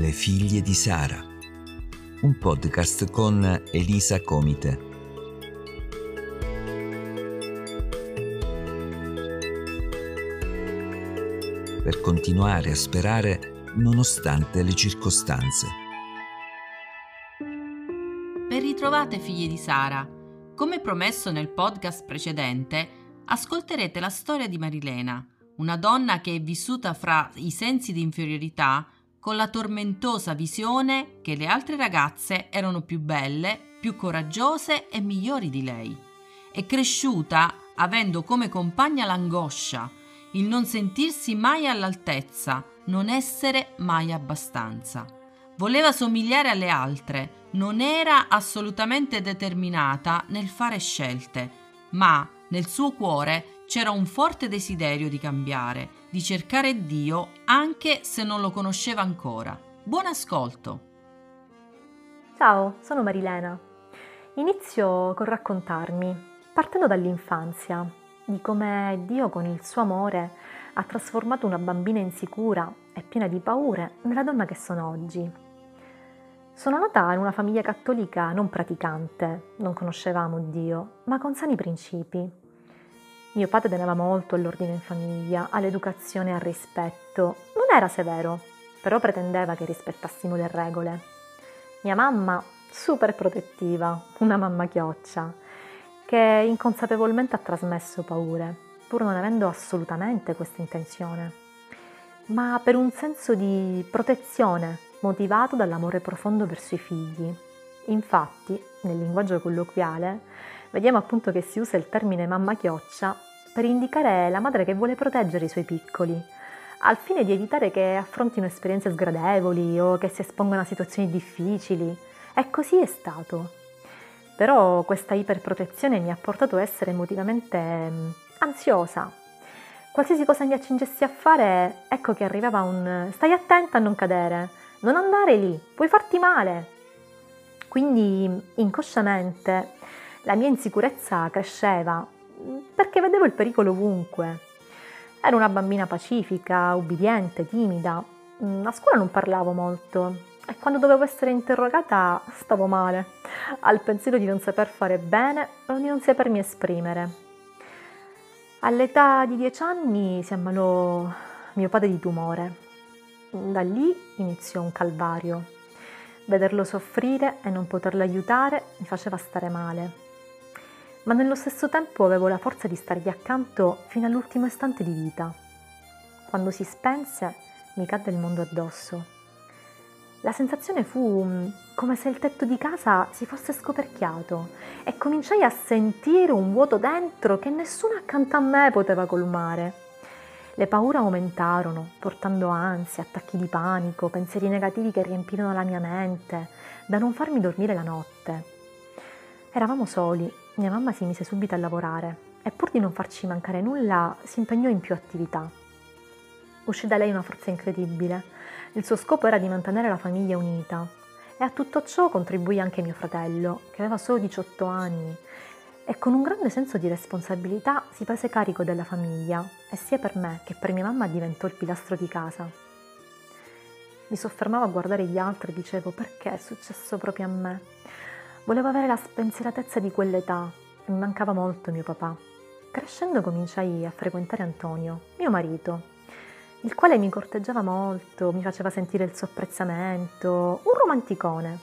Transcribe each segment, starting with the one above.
Le figlie di Sara, un podcast con Elisa Comite. Per continuare a sperare nonostante le circostanze. Ben ritrovate figlie di Sara. Come promesso nel podcast precedente, ascolterete la storia di Marilena, una donna che è vissuta fra i sensi di inferiorità con la tormentosa visione che le altre ragazze erano più belle, più coraggiose e migliori di lei. È cresciuta avendo come compagna l'angoscia, il non sentirsi mai all'altezza, non essere mai abbastanza. Voleva somigliare alle altre, non era assolutamente determinata nel fare scelte, ma nel suo cuore c'era un forte desiderio di cambiare, di cercare Dio anche se non lo conosceva ancora. Buon ascolto! Ciao, sono Marilena. Inizio con raccontarmi, partendo dall'infanzia, di come Dio con il suo amore ha trasformato una bambina insicura e piena di paure nella donna che sono oggi. Sono nata in una famiglia cattolica non praticante, non conoscevamo Dio, ma con sani principi mio padre teneva molto all'ordine in famiglia, all'educazione e al rispetto. Non era severo, però pretendeva che rispettassimo le regole. Mia mamma, super protettiva, una mamma chioccia, che inconsapevolmente ha trasmesso paure, pur non avendo assolutamente questa intenzione, ma per un senso di protezione motivato dall'amore profondo verso i figli. Infatti, nel linguaggio colloquiale, vediamo appunto che si usa il termine mamma chioccia per indicare la madre che vuole proteggere i suoi piccoli, al fine di evitare che affrontino esperienze sgradevoli o che si espongano a situazioni difficili. E così è stato. Però questa iperprotezione mi ha portato a essere emotivamente mm, ansiosa. Qualsiasi cosa mi accingessi a fare, ecco che arrivava un stai attenta a non cadere, non andare lì, puoi farti male. Quindi inconsciamente la mia insicurezza cresceva perché vedevo il pericolo ovunque. Ero una bambina pacifica, ubbidiente, timida. A scuola non parlavo molto e quando dovevo essere interrogata stavo male, al pensiero di non saper fare bene o di non sapermi esprimere. All'età di dieci anni si ammalò mio padre di tumore. Da lì iniziò un calvario. Vederlo soffrire e non poterlo aiutare mi faceva stare male ma nello stesso tempo avevo la forza di stargli accanto fino all'ultimo istante di vita. Quando si spense, mi cadde il mondo addosso. La sensazione fu mm, come se il tetto di casa si fosse scoperchiato e cominciai a sentire un vuoto dentro che nessuno accanto a me poteva colmare. Le paure aumentarono, portando ansia, attacchi di panico, pensieri negativi che riempirono la mia mente, da non farmi dormire la notte. Eravamo soli mia mamma si mise subito a lavorare e pur di non farci mancare nulla si impegnò in più attività. Uscì da lei una forza incredibile. Il suo scopo era di mantenere la famiglia unita e a tutto ciò contribuì anche mio fratello, che aveva solo 18 anni e con un grande senso di responsabilità si prese carico della famiglia e sia per me che per mia mamma diventò il pilastro di casa. Mi soffermavo a guardare gli altri e dicevo perché è successo proprio a me? Volevo avere la spensieratezza di quell'età e mi mancava molto mio papà. Crescendo cominciai a frequentare Antonio, mio marito, il quale mi corteggiava molto, mi faceva sentire il suo apprezzamento, un romanticone.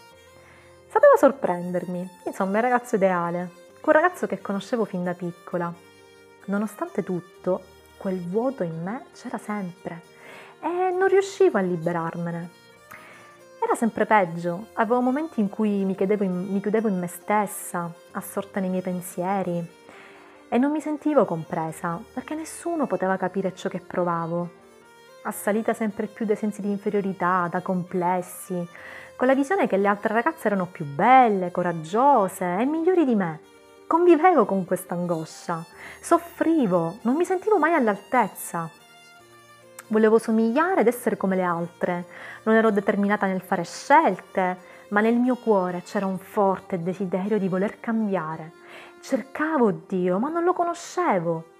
Sapeva sorprendermi, insomma, il ragazzo ideale, quel ragazzo che conoscevo fin da piccola. Nonostante tutto, quel vuoto in me c'era sempre e non riuscivo a liberarmene. Era sempre peggio, avevo momenti in cui mi, in, mi chiudevo in me stessa, assorta nei miei pensieri e non mi sentivo compresa perché nessuno poteva capire ciò che provavo. Assalita sempre più dai sensi di inferiorità, da complessi, con la visione che le altre ragazze erano più belle, coraggiose e migliori di me. Convivevo con questa angoscia, soffrivo, non mi sentivo mai all'altezza Volevo somigliare ed essere come le altre. Non ero determinata nel fare scelte, ma nel mio cuore c'era un forte desiderio di voler cambiare. Cercavo Dio, ma non lo conoscevo.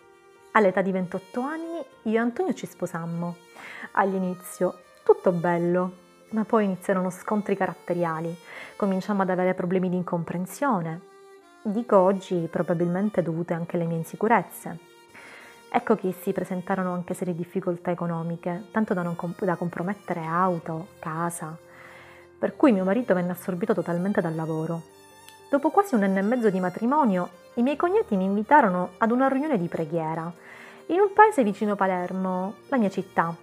All'età di 28 anni io e Antonio ci sposammo. All'inizio tutto bello, ma poi iniziarono scontri caratteriali, cominciamo ad avere problemi di incomprensione. Dico oggi probabilmente dovute anche alle mie insicurezze. Ecco che si presentarono anche serie difficoltà economiche, tanto da, comp- da compromettere auto, casa, per cui mio marito venne assorbito totalmente dal lavoro. Dopo quasi un anno e mezzo di matrimonio, i miei cognati mi invitarono ad una riunione di preghiera in un paese vicino Palermo, la mia città.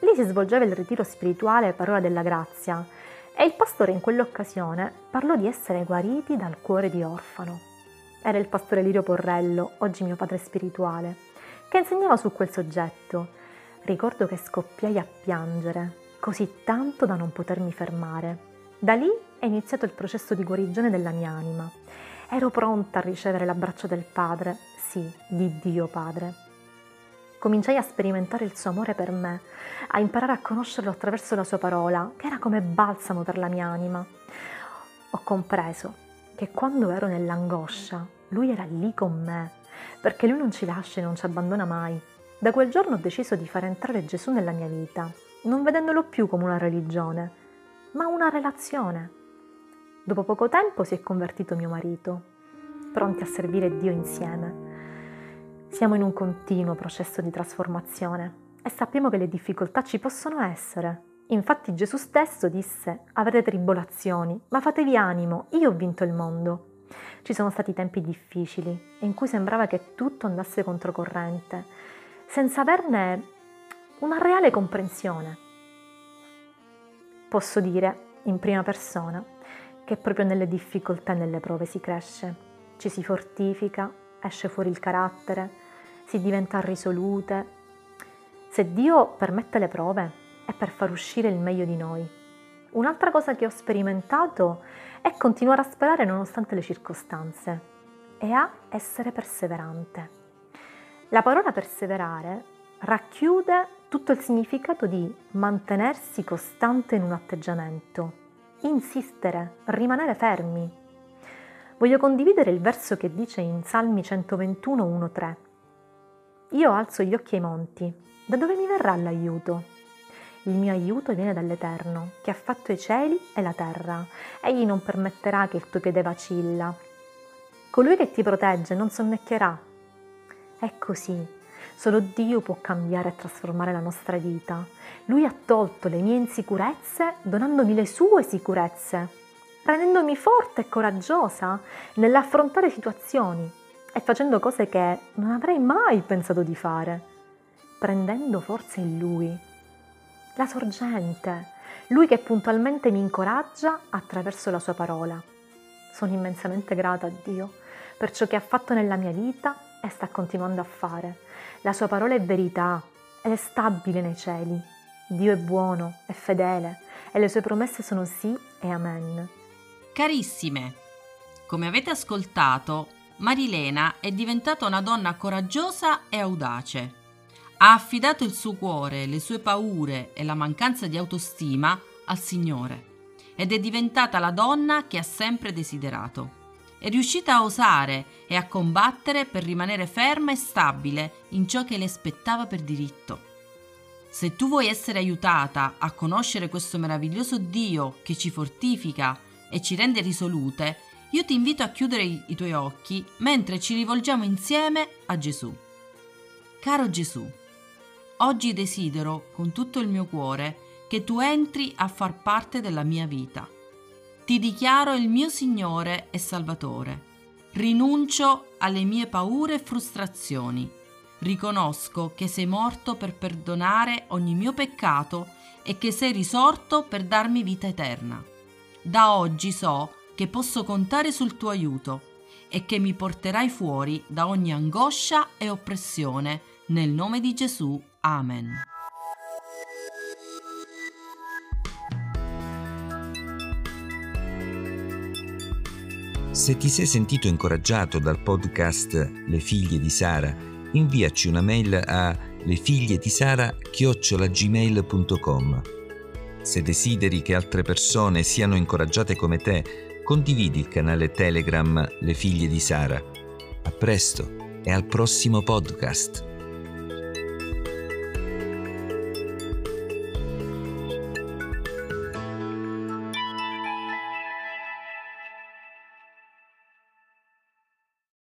Lì si svolgeva il ritiro spirituale Parola della Grazia e il pastore in quell'occasione parlò di essere guariti dal cuore di orfano. Era il pastore Lirio Porrello, oggi mio padre spirituale, che insegnava su quel soggetto. Ricordo che scoppiai a piangere, così tanto da non potermi fermare. Da lì è iniziato il processo di guarigione della mia anima. Ero pronta a ricevere l'abbraccio del Padre, sì, di Dio Padre cominciai a sperimentare il suo amore per me, a imparare a conoscerlo attraverso la sua parola, che era come balsamo per la mia anima. Ho compreso che quando ero nell'angoscia, lui era lì con me, perché lui non ci lascia e non ci abbandona mai. Da quel giorno ho deciso di far entrare Gesù nella mia vita, non vedendolo più come una religione, ma una relazione. Dopo poco tempo si è convertito mio marito, pronti a servire Dio insieme. Siamo in un continuo processo di trasformazione e sappiamo che le difficoltà ci possono essere. Infatti Gesù stesso disse, avrete tribolazioni, ma fatevi animo, io ho vinto il mondo. Ci sono stati tempi difficili in cui sembrava che tutto andasse controcorrente, senza averne una reale comprensione. Posso dire, in prima persona, che proprio nelle difficoltà e nelle prove si cresce, ci si fortifica esce fuori il carattere, si diventa risolute. Se Dio permette le prove è per far uscire il meglio di noi. Un'altra cosa che ho sperimentato è continuare a sperare nonostante le circostanze e a essere perseverante. La parola perseverare racchiude tutto il significato di mantenersi costante in un atteggiamento, insistere, rimanere fermi, voglio condividere il verso che dice in Salmi 121, 1-3. Io alzo gli occhi ai monti, da dove mi verrà l'aiuto? Il mio aiuto viene dall'Eterno, che ha fatto i cieli e la terra. Egli non permetterà che il tuo piede vacilla. Colui che ti protegge non sonnecchierà. È così. Solo Dio può cambiare e trasformare la nostra vita. Lui ha tolto le mie insicurezze donandomi le sue sicurezze rendendomi forte e coraggiosa nell'affrontare situazioni e facendo cose che non avrei mai pensato di fare, prendendo forza in Lui, la sorgente, Lui che puntualmente mi incoraggia attraverso la Sua parola. Sono immensamente grata a Dio per ciò che ha fatto nella mia vita e sta continuando a fare. La Sua parola è verità ed è stabile nei cieli. Dio è buono, è fedele e le sue promesse sono sì e amen. Carissime, come avete ascoltato, Marilena è diventata una donna coraggiosa e audace. Ha affidato il suo cuore, le sue paure e la mancanza di autostima al Signore ed è diventata la donna che ha sempre desiderato. È riuscita a osare e a combattere per rimanere ferma e stabile in ciò che le spettava per diritto. Se tu vuoi essere aiutata a conoscere questo meraviglioso Dio che ci fortifica e ci rende risolute, io ti invito a chiudere i tuoi occhi mentre ci rivolgiamo insieme a Gesù. Caro Gesù, oggi desidero con tutto il mio cuore che tu entri a far parte della mia vita. Ti dichiaro il mio Signore e Salvatore. Rinuncio alle mie paure e frustrazioni. Riconosco che sei morto per perdonare ogni mio peccato e che sei risorto per darmi vita eterna. Da oggi so che posso contare sul tuo aiuto e che mi porterai fuori da ogni angoscia e oppressione. Nel nome di Gesù. Amen. Se ti sei sentito incoraggiato dal podcast Le figlie di Sara, inviaci una mail a lefigliedisara@gmail.com. Se desideri che altre persone siano incoraggiate come te, condividi il canale Telegram Le figlie di Sara. A presto e al prossimo podcast.